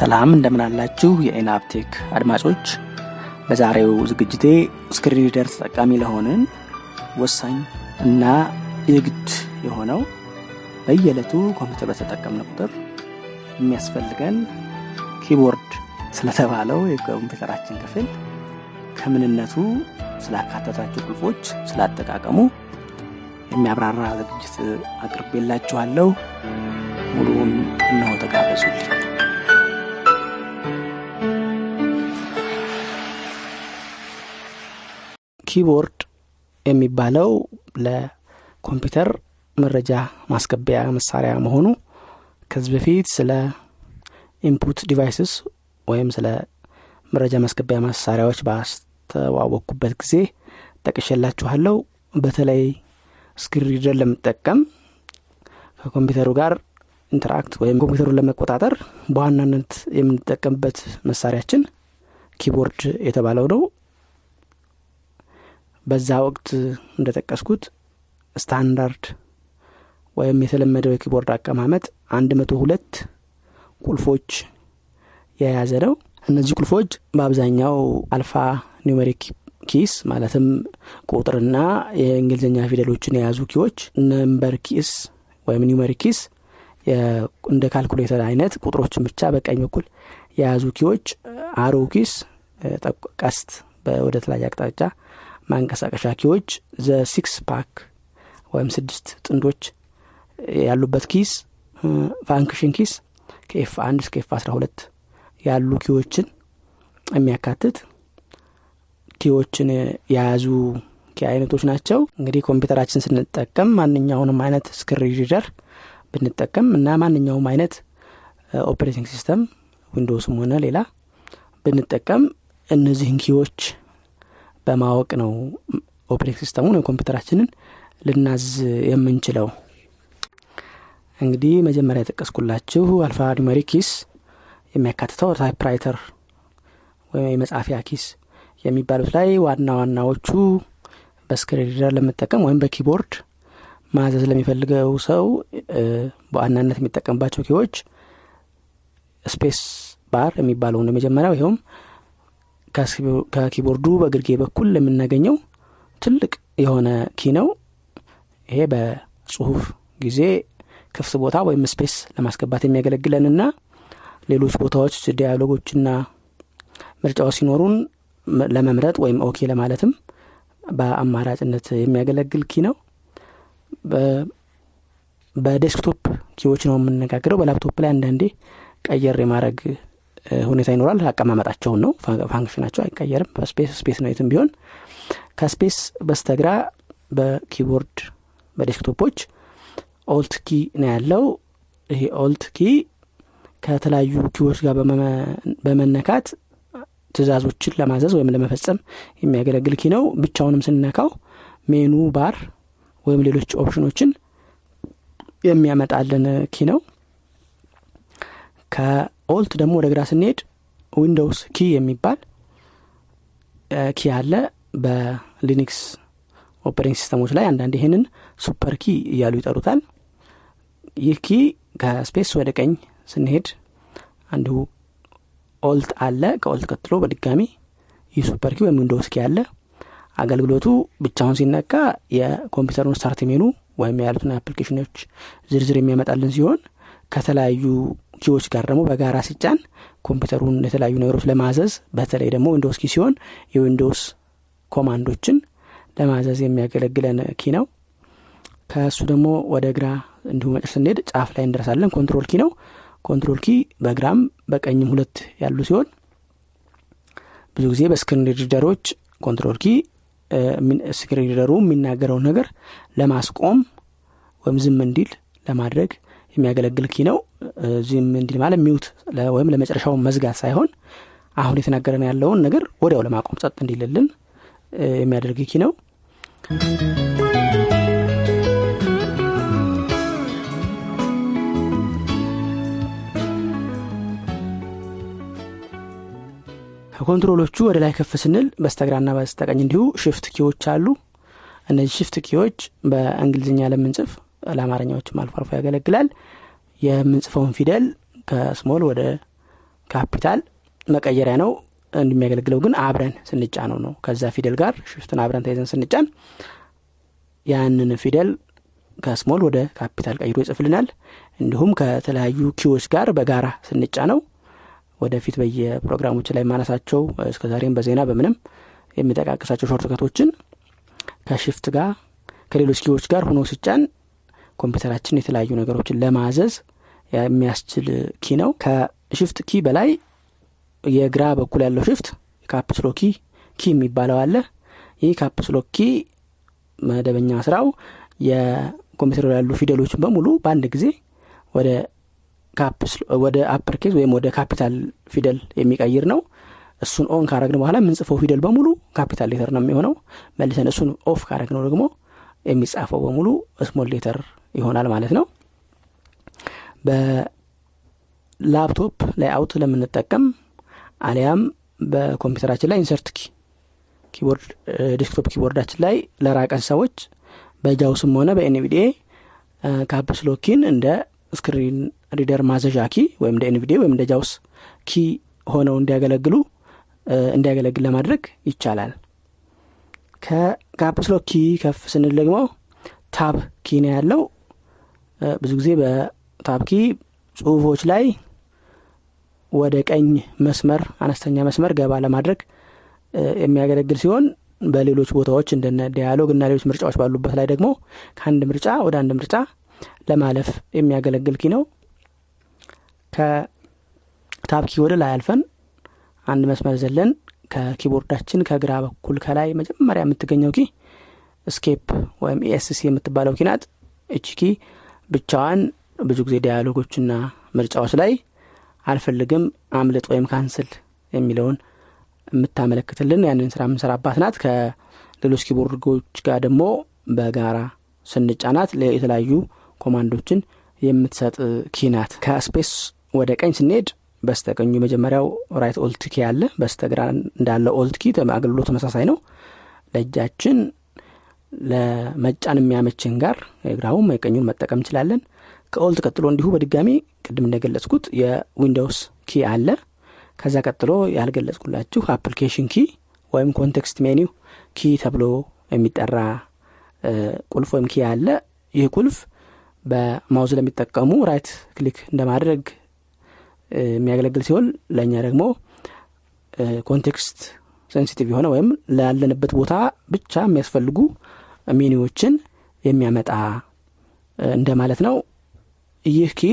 ሰላም እንደምን አላችሁ የኢናብ ቴክ አድማጮች። በዛሬው ዝግጅቴ screen reader ተጠቃሚ ለሆንን ወሳኝ እና የግድ የሆነው በየዕለቱ ኮምፒውተር በተጠቀምን ቁጥር የሚያስፈልገን keyboard ስለተባለው የኮምፒውተራችን ክፍል ከምንነቱ ስላካተታቸው ቁልፎች ስላጠቃቀሙ የሚያብራራ ዝግጅት አቅርቤላችኋለሁ። ሙሉውን እነሆ ተጋበዙልኝ keyboard የሚባለው ለኮምፒውተር መረጃ ማስገቢያ መሳሪያ መሆኑ ከዚህ በፊት ስለ input devices ወይም ስለ መረጃ ማስገቢያ መሳሪያዎች ባስተዋወቅኩበት ጊዜ ጠቅሼላችኋለሁ። በተለይ screen reader ለምንጠቀም ከኮምፒውተሩ ጋር interact ወይም ኮምፒውተሩን ለመቆጣጠር በዋናነት የምንጠቀምበት መሳሪያችን keyboard የተባለው ነው በዛ ወቅት እንደጠቀስኩት ስታንዳርድ ወይም የተለመደው የ keyboard አቀማመጥ አንድ መቶ ሁለት ቁልፎች የያዘ ነው። እነዚህ ቁልፎች በአብዛኛው alphanumeric keys ማለትም ቁጥርና የእንግሊዝኛ ፊደሎችን የያዙ key ዎች number keys ወይም numeric keys እንደ ካልኩሌተር አይነት ቁጥሮችን ብቻ በቀኝ በኩል የያዙ key ዎች arrow keys ቀስት ወደ ተለያየ አቅጣጫ ማንቀሳቀሻ key ዎች the six pack ወይም ስድስት ጥንዶች ያሉበት keys function keys ከ F አንድ እስከ F አስራ ሁለት ያሉ key ዎችን የሚያካትት key ዎችን የያዙ key አይነቶች ናቸው። እንግዲህ ኮምፒውተራችን ስንጠቀም ማንኛውንም አይነት screen reader ብንጠቀም እና ማንኛውም አይነት operating system Windows ም ሆነ ሌላ ብንጠቀም እነዚህን key ዎች በማወቅ ነው operating system ኡን ወይም ኮምፒውተራችንን ልናዝዝ የምንችለው። እንግዲህ መጀመሪያ የጠቀስኩላችሁ alphanumeric keys የሚያካትተው typewriter ወይም የመጻፊያ keys የሚባሉት ላይ ዋና ዋናዎቹ በ screen ለመጠቀም ወይም በ keyboard ማዘዝ ለሚፈልገው ሰው በዋናነት የሚጠቀምባቸው key ዎች space bar የሚባለው ነው የመጀመሪያው። ይኸውም ከ keyboard ኡ በግርጌ በኩል የምናገኘው ትልቅ የሆነ key ነው። ይሄ በጽሁፍ ጊዜ ክፍት ቦታ ወይም space ለማስገባት የሚያገለግለንና ሌሎች ቦታዎች dialog ኦችና ምርጫዎች ሲኖሩን ለመምረጥ ወይም okay ለማለትም በአማራጭነት የሚያገለግል key ነው። በ desktop key ዎች ነው የምነጋገረው በላፕቶፕ ላይ አንዳንዴ ቀየር የማድረግ ሁኔታ ይኖራል። አቀማመጣቸውን ነው። function ኣቸው አይቀየርም። በ space space ነው የትም ቢሆን። ከ space በስተግራ በ keyboard በ desktop ኦች Alt key ነው ያለው። ይሄ Alt key ከተለያዩ key ዎች ጋር በመነካት ትእዛዞችን ለማዘዝ ወይም ለመፈጸም የሚያገለግል key ነው። ብቻውንም ስንነካው menu bar ወይም ሌሎች option ኦችን የሚያመጣልን key ነው ከ Alt ደግሞ ወደ ግራ ስንሄድ Windows key የሚባል key አለ በ Linux operating system ኦች ላይ። አንዳንድ ይህንን super key እያሉ ይጠሩታል። ይህ key ከ space ወደ ቀኝ ስንሄድ አንዱ Alt አለ። ከ Alt ቀጥሎ በድጋሚ ይህ super key ወይም Windows key አለ። አገልግሎቱ ብቻውን ሲነካ የኮምፒውተሩን start menu ወይም ያሉትን application ኦች ዝርዝር የሚያመጣልን ሲሆን ከተለያዩ key ዎች ጋር ደግሞ በጋራ ሲጫን ኮምፒውተሩን የተለያዩ ነገሮች ለማዘዝ በተለይ ደግሞ Windows key ሲሆን የ Windows command ኦችን ለማዘዝ የሚያገለግለን key ነው። ከእሱ ደግሞ ወደ ግራ እንዲሁ መጨረሻ ስንሄድ ጫፍ ላይ እንደርሳለን Control key ነው። Control key በግራም በቀኝም ሁለት ያሉ ሲሆን ብዙ ጊዜ በ screen reader ኦች Control key screen reader ኡ የሚናገረውን ነገር ለማስቆም ወይም ዝም እንዲል ለማድረግ የሚያገለግል key ነው ዝም እንዲል ማለት mute ወይም ለመጨረሻው መዝጋት ሳይሆን አሁን የተናገረን ያለውን ነገር ወዲያው ለማቆም ጸጥ እንዲልልን የሚያደርግ key ነው ከ Control ኦቹ ወደ ላይ ከፍ ስንል በስተግራና በስተቀኝ እንዲሁ Shift key ዎች አሉ። እነዚህ Shift key ዎች በእንግሊዝኛ ለምንጽፍ ለአማርኛዎችም አልፎ አልፎ ያገለግላል። የምንጽፈውን ፊደል ከ small ወደ ካፒታል መቀየሪያ ነው እንደሚያገለግለው ግን አብረን ስንጫነው ነው። ከዛ ፊደል ጋር Shift ን አብረን ይዘን ስንጫን ያንን ፊደል ከ small ወደ ካፒታል ቀይሮ ይጽፍልናል። እንዲሁም ከተለያዩ key ዎች ጋር በጋራ ስንጫነው ወደፊት በየፕሮግራሞች ላይ ማነሳቸው እስከዛሬም በዜና በምንም የሚጠቃቅሳቸው shortcut ኦችን ከ Shift ጋር ከሌሎች key ዎች ጋር ሆኖ ስንጫን ኮምፒውተራችን የተለያዩ ነገሮችን ለማዘዝ የሚያስችል key ነው። ከ Shift key በላይ የግራ በኩል ያለው Shift Caps Lock key የሚባለው አለ። ይህ Caps Lock key መደበኛ ስራው የኮምፒውተሩ ያሉ ፊደሎችን በሙሉ በአንድ ጊዜ ወደ ወደ upper ወይም ወደ ካፒታል ፊደል የሚቀይር ነው። እሱን on ካረግን በኋላ የምንጽፈው ፊደል በሙሉ capital letter ነው የሚሆነው። መልሰን እሱን off ካረግነው ደግሞ የሚጻፈው በሙሉ small letter ይሆናል ማለት ነው። በላፕቶፕ ላይ layout ለምንጠቀም አሊያም በኮምፒውተራችን ላይ Insert key desktop keyboard ኣችን ላይ ለራቀን ሰዎች በ JAWS ም ሆነ በኤንቪዲኤ ካፕስሎኪን እንደ screen reader ማዘዣ key ወይም እንደ NVDA ወይም እንደ JAWS key ሆነው እንዲያገለግሉ እንዲያገለግል ለማድረግ ይቻላል። ከ Caps Lock key ከፍ ስንል ደግሞ Tab key ያለው ብዙ ጊዜ በ Tab key ጽሁፎች ላይ ወደ ቀኝ መስመር አነስተኛ መስመር ገባ ለማድረግ የሚያገለግል ሲሆን በሌሎች ቦታዎች እንደነ dialog እና ሌሎች ምርጫዎች ባሉበት ላይ ደግሞ ከአንድ ምርጫ ወደ አንድ ምርጫ ለማለፍ የሚያገለግል key ነው። ከ Tab key ወደ ላይ አልፈን አንድ መስመር ዘለን ከ keyboard ኣችን ከግራ በኩል ከላይ መጀመሪያ የምትገኘው key Escape ወይም Esc የምትባለው key ናት። key ብቻዋን ብዙ ጊዜ dialog ኦችና ምርጫዎች ላይ አልፈልግም አምልጥ ወይም cancel የሚለውን የምታመለክትልን ያንን ስራ የምንሰራባት ናት። ከሌሎች keyboard ኦች ጋር ደግሞ በጋራ ስንጫናት የተለያዩ command ኦችን የምትሰጥ key ናት። ከ space ወደ ቀኝ ስንሄድ በስተቀኙ የመጀመሪያው right Alt key አለ። በስተግራ እንዳለ Alt key አገልግሎት ተመሳሳይ ነው። ለእጃችን ለመጫን የሚያመችን ጋር የግራውም የቀኙን መጠቀም እንችላለን። ከ Alt ቀጥሎ እንዲሁ በድጋሚ ቅድም እንደገለጽኩት የ Windows key አለ። ከዛ ቀጥሎ ያልገለጽኩላችሁ application key ወይም context menu key ተብሎ የሚጠራ ቁልፍ ወይም key አለ። ይህ ቁልፍ በ mouse ለሚጠቀሙ right click እንደማድረግ የሚያገለግል ሲሆን ለእኛ ደግሞ context sensitive የሆነ ወይም ላለንበት ቦታ ብቻ የሚያስፈልጉ ሚኒዎችን የሚያመጣ እንደማለት ነው። ይህ key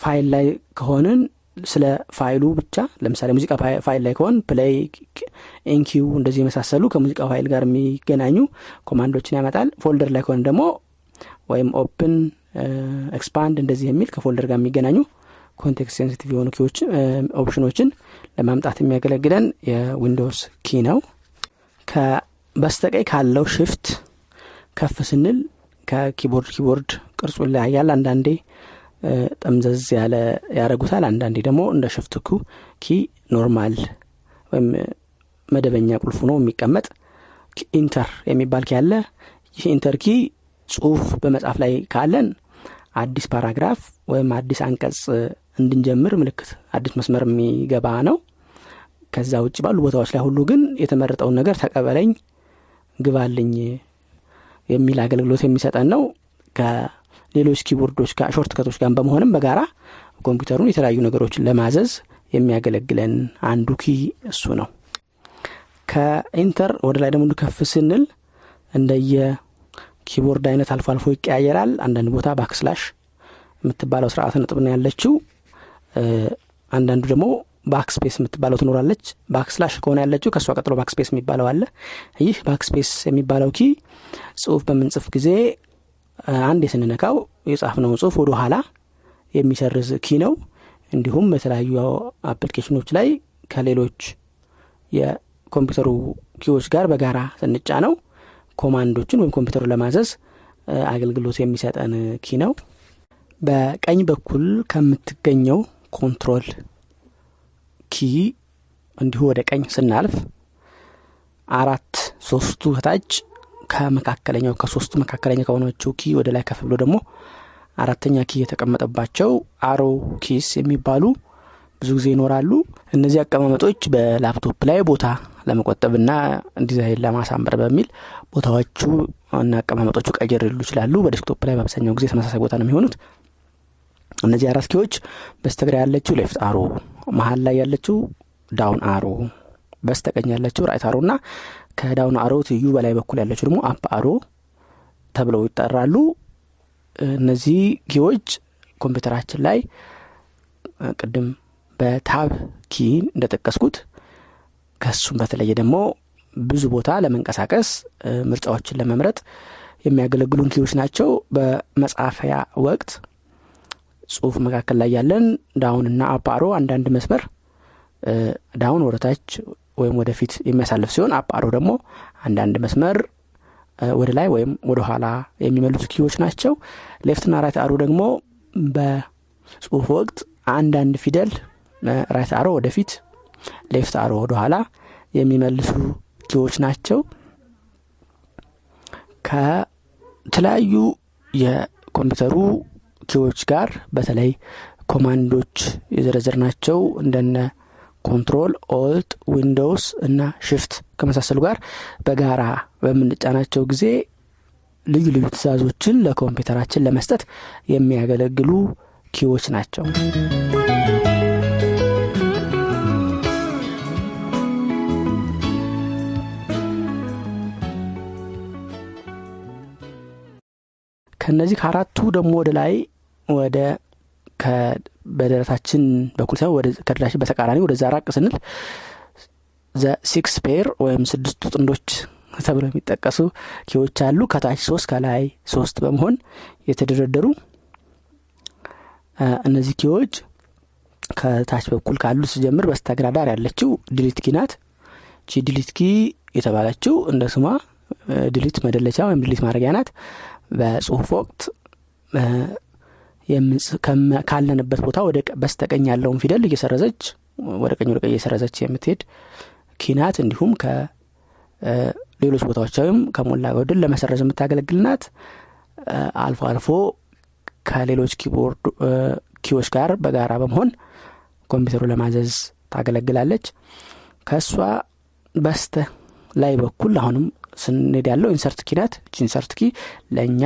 file ላይ ከሆንን ስለ ፋይሉ ብቻ ለምሳሌ ሙዚቃ ፋይል ላይ ከሆን play enqueue እንደዚህ የመሳሰሉ ከሙዚቃ ፋይል ጋር የሚገናኙ command ኦችን ያመጣል። folder ላይ ከሆን ደግሞ ወይም open expand እንደዚህ የሚል ከ folder ጋር የሚገናኙ context sensitive የሆኑ option ኦችን ለማምጣት የሚያገለግለን የ Windows key ነው። በስተቀኝ ካለው shift ከፍ ስንል ከኪቦርድ ኪቦርድ ቅርጹ ይለያያል። አንዳንዴ ጠምዘዝ ያለ ያደረጉታል አንዳንዴ ደግሞ እንደ shift ኩ key normal ወይም መደበኛ ቁልፍ ነው የሚቀመጥ enter የሚባል key አለ። ይህ enter key ጽሁፍ በመጻፍ ላይ ካለን አዲስ paragraph ወይም አዲስ አንቀጽ እንድንጀምር ምልክት አዲስ መስመር የሚገባ ነው። ከዛ ውጭ ባሉ ቦታዎች ላይ ሁሉ ግን የተመረጠውን ነገር ተቀበለኝ ግባልኝ የሚል አገልግሎት የሚሰጠን ነው። ከሌሎች ኪቦርዶች ጋር ከ key ዎች ጋር በመሆንም በጋራ ኮምፒውተሩን የተለያዩ ነገሮችን ለማዘዝ የሚያገለግለን አንዱ key እሱ ነው። ከ enter ወደ ላይ ደግሞ ከፍ ስንል እንደየ ኪቦርድ አይነት አልፎ አልፎ ይቀያየራል። አንዳንድ ቦታ backslash የምትባለው ስርዓት ነጥብ ያለችው። አንዳንዱ ደግሞ backspace የምትባለው ትኖራለች። backslash ከሆነ ያለችው ከእሷ ቀጥሎ backspace የሚባለው አለ። ይህ backspace የሚባለው key ጽሁፍ በምንጽፍ ጊዜ አንድ የስንነካው የጻፍነውን ጽሁፍ ወደ ኋላ የሚሰርዝ key ነው። እንዲሁም በተለያዩ አፕሊኬሽኖች ላይ ከሌሎች የኮምፒውተሩ key ዎች ጋር በጋራ ስንጫነው command ኦችን ወይም ኮምፒውተሩ ለማዘዝ አገልግሎት የሚሰጠን key ነው። በቀኝ በኩል ከምትገኘው control key እንዲሁ ወደ ቀኝ ስናልፍ አራት ሶስቱ ከታች ከመካከለኛው ከሶስቱ መካከለኛ ከሆነችው key ወደ ላይ ከፍ ብሎ ደግሞ አራተኛ key የተቀመጠባቸው arrow keys የሚባሉ ብዙ ጊዜ ይኖራሉ። እነዚህ አቀማመጦች በላፕቶፕ ላይ ቦታ ለመቆጠብና ዲዛይን ለማሳመር በሚል ቦታዎቹ እና አቀማመጦቹ ቀየር ሊሉ ይችላሉ። በዴስክቶፕ ላይ በአብዛኛው ጊዜ ተመሳሳይ ቦታ ነው የሚሆኑት። እነዚህ አራት key ዎች በስተግራ ያለችው left arrow፣ መሀል ላይ ያለችው down arrow፣ በስተቀኝ ያለችው right arrow እና ከ down arrow ትይዩ በላይ በኩል ያለችው ደግሞ up arrow ተብለው ይጠራሉ። እነዚህ key ዎች ኮምፒውተራችን ላይ ቅድም በ tab key እንደጠቀስኩት ከሱም በተለየ ደግሞ ብዙ ቦታ ለመንቀሳቀስ ምርጫዎችን ለመምረጥ የሚያገለግሉን key ዎች ናቸው። በመጻፊያ ወቅት ጽሁፍ መካከል ላይ ያለን down እና up arrow አንዳንድ መስመር down ወደታች ወይም ወደፊት የሚያሳልፍ ሲሆን up arrow ደግሞ አንዳንድ መስመር ወደ ላይ ወይም ወደ ኋላ የሚመልሱ key ዎች ናቸው። left ና right arrow ደግሞ በጽሁፍ ወቅት አንዳንድ ፊደል right arrow ወደፊት፣ left arrow ወደ ኋላ የሚመልሱ key ዎች ናቸው። ከተለያዩ የኮምፒውተሩ key ዎች ጋር በተለይ command ኦች የዘረዘርናቸው እንደነ control፣ alt፣ ዊንዶውስ እና shift ከመሳሰሉ ጋር በጋራ በምንጫናቸው ጊዜ ልዩ ልዩ ትእዛዞችን ለኮምፒውተራችን ለመስጠት የሚያገለግሉ key ዎች ናቸው። ከነዚህ ከአራቱ ደግሞ ወደ ላይ ወደ በደረታችን በኩል ሳይሆን ከደረታችን በተቃራኒ ወደዛ ራቅ ስንል the six pair ወይም ስድስቱ ጥንዶች ተብለው የሚጠቀሱ key ዎች አሉ። ከታች ሶስት ከላይ ሶስት በመሆን የተደረደሩ እነዚህ key ዎች ከታች በኩል ካሉ ስጀምር በስተግራ ዳር ያለችው delete key ቺ delete key የተባለችው እንደ ስሟ delete መደለቻ ወይም delete ማድረጊያ ናት። በጽሁፍ ወቅት ካለንበት ቦታ ወደ በስተቀኝ ያለውን ፊደል እየሰረዘች ወደ ቀኝ ወደ ቀኝ እየሰረዘች የምትሄድ key ናት። እንዲሁም ከሌሎች ቦታዎች ወይም ከሞላ ጎደል ለመሰረዝ የምታገለግል ናት። አልፎ አልፎ ከሌሎች ኪቦርድ key ዎች ጋር በጋራ በመሆን ኮምፒውተሩ ለማዘዝ ታገለግላለች። ከእሷ በስተ ላይ በኩል አሁንም ስንሄድ ያለው insert key ናት። insert key ለእኛ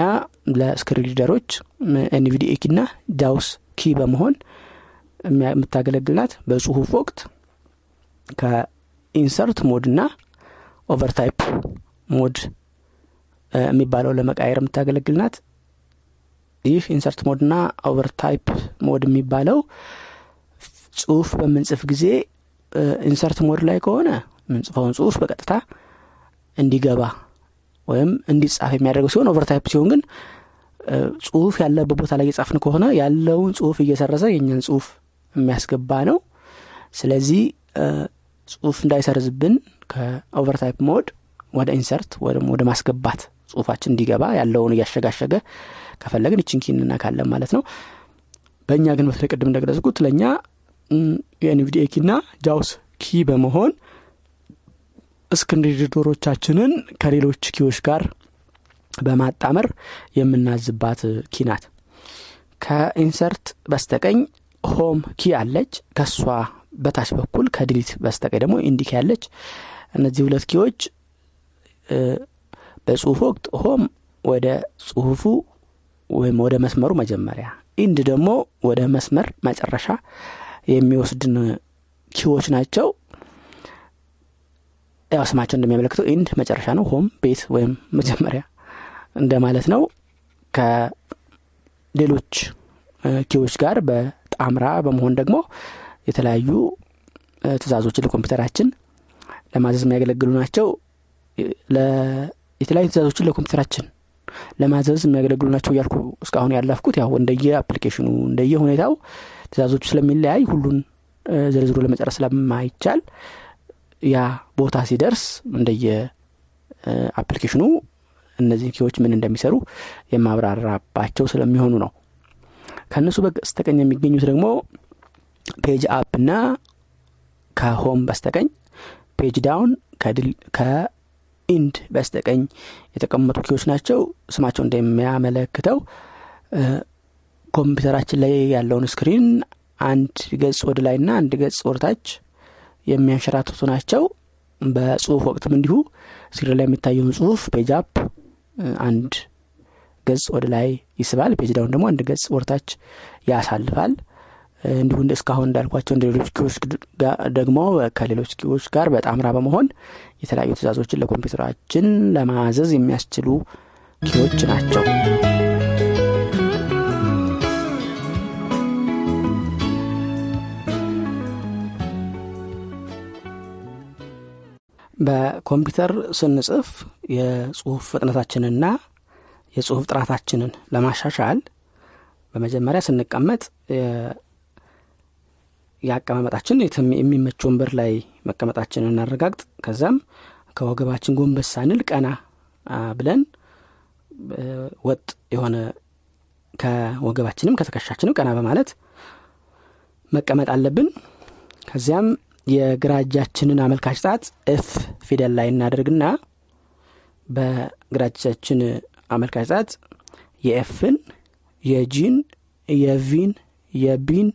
ለ screen reader ኦች NVDA key ና JAWS key በመሆን የምታገለግል ናት። በጽሁፍ ወቅት ከ insert mode ና overtype mode የሚባለው ለመቀያየር የምታገለግል ናት። ይህ insert mode ና overtype mode የሚባለው ጽሁፍ በምንጽፍ ጊዜ insert mode ላይ ከሆነ ምንጽፈውን ጽሁፍ በቀጥታ እንዲገባ ወይም እንዲጻፍ የሚያደርገው ሲሆን overtype ሲሆን ግን ጽሁፍ ያለበት ቦታ ላይ እየጻፍን ከሆነ ያለውን ጽሁፍ እየሰረዘ የኛን ጽሁፍ የሚያስገባ ነው። ስለዚህ ጽሁፍ እንዳይሰርዝብን ከ overtype mode ወደ insert ወይም ወደ ማስገባት ጽሁፋችን እንዲገባ ያለውን እያሸጋሸገ ከፈለግን ይችን key እንነካለን ማለት ነው። በእኛ ግን በተለይ ቅድም እንደገለጽኩት ለእኛ የ NVDA key ና JAWS key በመሆን screen reader ኦቻችንን ከሌሎች key ዎች ጋር በማጣመር የምናዝባት key ናት። ከ insert በስተቀኝ home key አለች። ከሷ በታች በኩል ከ delete በስተቀኝ ደግሞ end key አለች። እነዚህ ሁለት key ዎች በጽሁፍ ወቅት home ወደ ጽሁፉ ወይም ወደ መስመሩ መጀመሪያ፣ end ደግሞ ወደ መስመር መጨረሻ የሚወስድን key ዎች ናቸው። ያው ስማቸው እንደሚያመለክተው end መጨረሻ ነው። home ቤት ወይም መጀመሪያ እንደማለት ነው። ከሌሎች key ዎች ጋር በጣምራ በመሆን ደግሞ የተለያዩ ትእዛዞችን ለኮምፒውተራችን ለማዘዝ የሚያገለግሉ ናቸው። የተለያዩ ትእዛዞችን ለኮምፒውተራችን ለማዘዝ የሚያገለግሉ ናቸው እያልኩ እስካሁን ያለፍኩት ያው እንደየ application ኑ እንደየ ሁኔታው ትእዛዞቹ ስለሚለያይ ሁሉን ዝርዝሩ ለመጨረስ ስለማይቻል ያ ቦታ ሲደርስ እንደየ application ኑ እነዚህ key ዎች ምን እንደሚሰሩ የማብራራባቸው ስለሚሆኑ ነው። ከእነሱ በስተቀኝ የሚገኙት ደግሞ page up እና ከ home በስተቀኝ page down ከ end በስተቀኝ የተቀመጡ key ዎች ናቸው። ስማቸው እንደሚያመለክተው ኮምፒውተራችን ላይ ያለውን screen አንድ ገጽ ወደ ላይና አንድ ገጽ ወደታች የሚያንሸራትቱ ናቸው በጽሁፍ ወቅትም እንዲሁ screen ላይ የሚታየውን ጽሁፍ page up አንድ ገጽ ወደ ላይ ይስባል። page down ደግሞ አንድ ገጽ ወደታች ያሳልፋል። እንዲሁ እስካሁን እንዳልኳቸው እንደ ሌሎች key ዎች ደግሞ ከሌሎች key ዎች ጋር በጣምራ በመሆን የተለያዩ ትእዛዞችን ለኮምፒውተራችን ለማዘዝ የሚያስችሉ ኪዎች ናቸው በኮምፒውተር ስንጽፍ የጽሁፍ ፍጥነታችንና የጽሁፍ ጥራታችንን ለማሻሻል በመጀመሪያ ስንቀመጥ የአቀማመጣችን የሚመች ወንበር ላይ መቀመጣችንን እናረጋግጥ። ከዛም ከወገባችን ጎንበስ ሳንል ቀና ብለን ወጥ የሆነ ከወገባችንም ከትከሻችንም ቀና በማለት መቀመጥ አለብን። ከዚያም የግራ እጃችንን አመልካች ጣት F ፊደል ላይ እናደርግና በግራ እጃችን አመልካች ጣት የኤፍን የጂን የቪን የቢን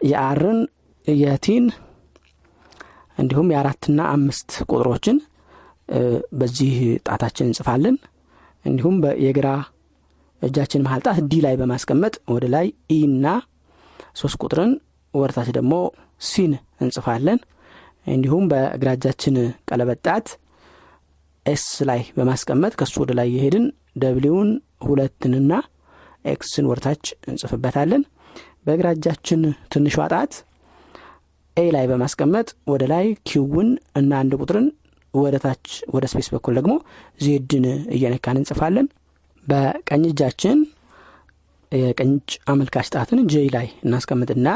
የአርን የ T ን እንዲሁም የአራትና አምስት ቁጥሮችን በዚህ ጣታችን እንጽፋለን። እንዲሁም የግራ እጃችን መሀል ጣት D ላይ በማስቀመጥ ወደ ላይ E እና ሶስት ቁጥርን ወደታች ደግሞ C ን እንጽፋለን። እንዲሁም በግራ እጃችን ቀለበት ጣት S ላይ በማስቀመጥ ከሱ ወደ ላይ የሄድን W ን ሁለትንና X ን ወደታች እንጽፍበታለን። በግራ እጃችን ትንሿ ጣት A ላይ በማስቀመጥ ወደ ላይ Q ን እና አንድ ቁጥርን ወደ ታች ወደ space በኩል ደግሞ Z ን እየነካን እንጽፋለን። በቀኝ እጃችን የቀኝ አመልካች ጣትን J ላይ እናስቀምጥና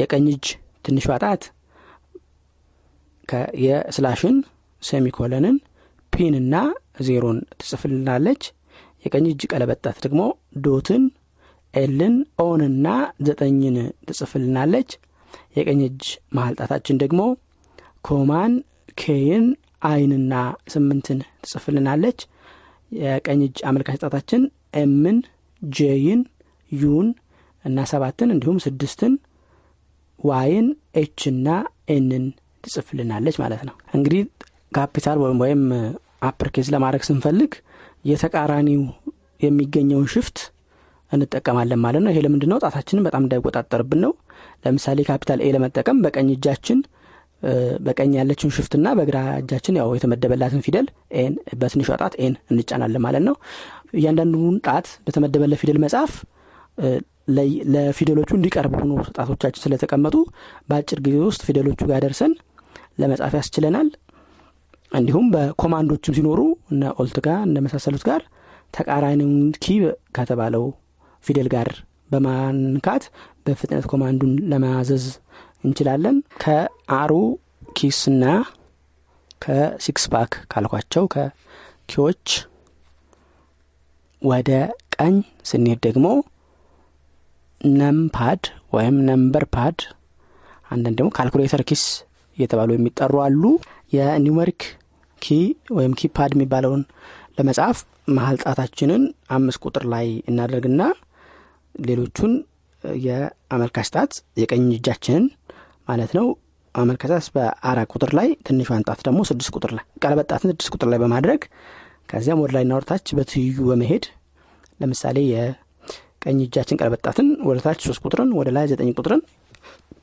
የቀኝ እጅ ትንሿ ጣት የ slash ን semicolon ን P ንና ዜሮን ትጽፍልናለች። የቀኝ እጅ ቀለበት ደግሞ dot ን L ን O ንና ዘጠኝን ትጽፍልናለች። የቀኝ እጅ መሀል ጣታችን ደግሞ comma ን K ን I ንና ስምንትን ትጽፍልናለች። የቀኝ እጅ አመልካች ጣታችን M ን J ን U ን እና ሰባትን እንዲሁም ስድስትን Y ን H ና N ን ትጽፍልናለች ማለት ነው። እንግዲህ ካፒታል ወይም upper case ለማድረግ ስንፈልግ የተቃራኒው የሚገኘውን shift እንጠቀማለን ማለት ነው። ይሄ ለምንድን ነው ጣታችንን በጣም እንዳይቆጣጠርብን ነው። ለምሳሌ capital A ለመጠቀም በቀኝ እጃችን በቀኝ ያለችን shift ና በግራ እጃችን ያው የተመደበላትን ፊደል A ን በትንሿ ጣት A ን እንጫናለን ማለት ነው። እያንዳንዱን ጣት በተመደበለት ፊደል መጻፍ ለፊደሎቹ እንዲቀርቡ ሆኖ ጣቶቻችን ስለተቀመጡ በአጭር ጊዜ ውስጥ ፊደሎቹ ጋር ደርሰን ለመጻፍ ያስችለናል። እንዲሁም በ command ኦችም ሲኖሩ እነ alt ጋር እንደመሳሰሉት ጋር ተቃራኒውን key ከተባለው ፊደል ጋር በመንካት በፍጥነት command ኡን ለማዘዝ እንችላለን። ከ arrow keys ና ከ six pack ካልኳቸው ከ key ዎች ወደ ቀኝ ስንሄድ ደግሞ numpad ወይም number pad አንዳንድ ደግሞ calculator keys እየተባሉ የሚጠሩ አሉ። የ numeric key ወይም keypad የሚባለውን ለመጻፍ መሀል ጣታችንን አምስት ቁጥር ላይ እናደርግና ሌሎቹን የአመልካች ጣት የቀኝ እጃችንን ማለት ነው አመልካች በአራት ቁጥር ላይ ትንሿን ጣት ደግሞ ስድስት ቁጥር ላይ ቀለበት ስድስት ቁጥር ላይ በማድረግ ከዚያም ወደ ላይ ናወርታች በትይዩ በመሄድ ለምሳሌ የቀኝ እጃችን ቀለበት ጣትን ወደ ታች ሶስት ቁጥርን ወደ ላይ ዘጠኝ ቁጥርን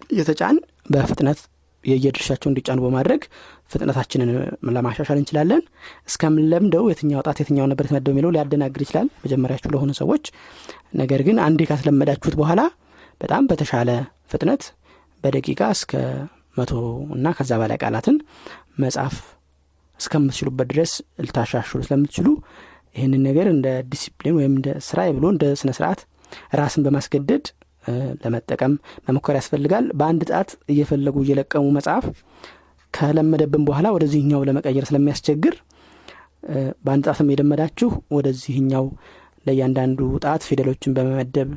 እየተጫን በፍጥነት የየድርሻቸው እንዲጫኑ በማድረግ ፍጥነታችንን ለማሻሻል እንችላለን። እስከምንለምደው የትኛው ጣት የትኛው ነበር የተመደው የሚለው ሊያደናግር ይችላል መጀመሪያችሁ ለሆኑ ሰዎች። ነገር ግን አንዴ ካስለመዳችሁት በኋላ በጣም በተሻለ ፍጥነት በደቂቃ እስከ መቶ እና ከዛ በላይ ቃላትን መጻፍ እስከምትችሉበት ድረስ ልታሻሽሉ ስለምትችሉ ይህንን ነገር እንደ ዲሲፕሊን ወይም እንደ ስራ ብሎ እንደ ስነ ስርዓት ራስን በማስገደድ ለመጠቀም መሞከር ያስፈልጋል። በአንድ ጣት እየፈለጉ እየለቀሙ መጽሐፍ ከለመደብን በኋላ ወደዚህኛው ለመቀየር ስለሚያስቸግር በአንድ ጣትም የለመዳችሁ። ወደዚህኛው ለእያንዳንዱ ጣት ፊደሎችን በመመደብ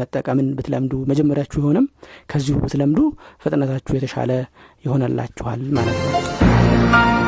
መጠቀምን ብትለምዱ መጀመሪያችሁ የሆነም ከዚሁ ብትለምዱ ፍጥነታችሁ የተሻለ ይሆነላችኋል ማለት ነው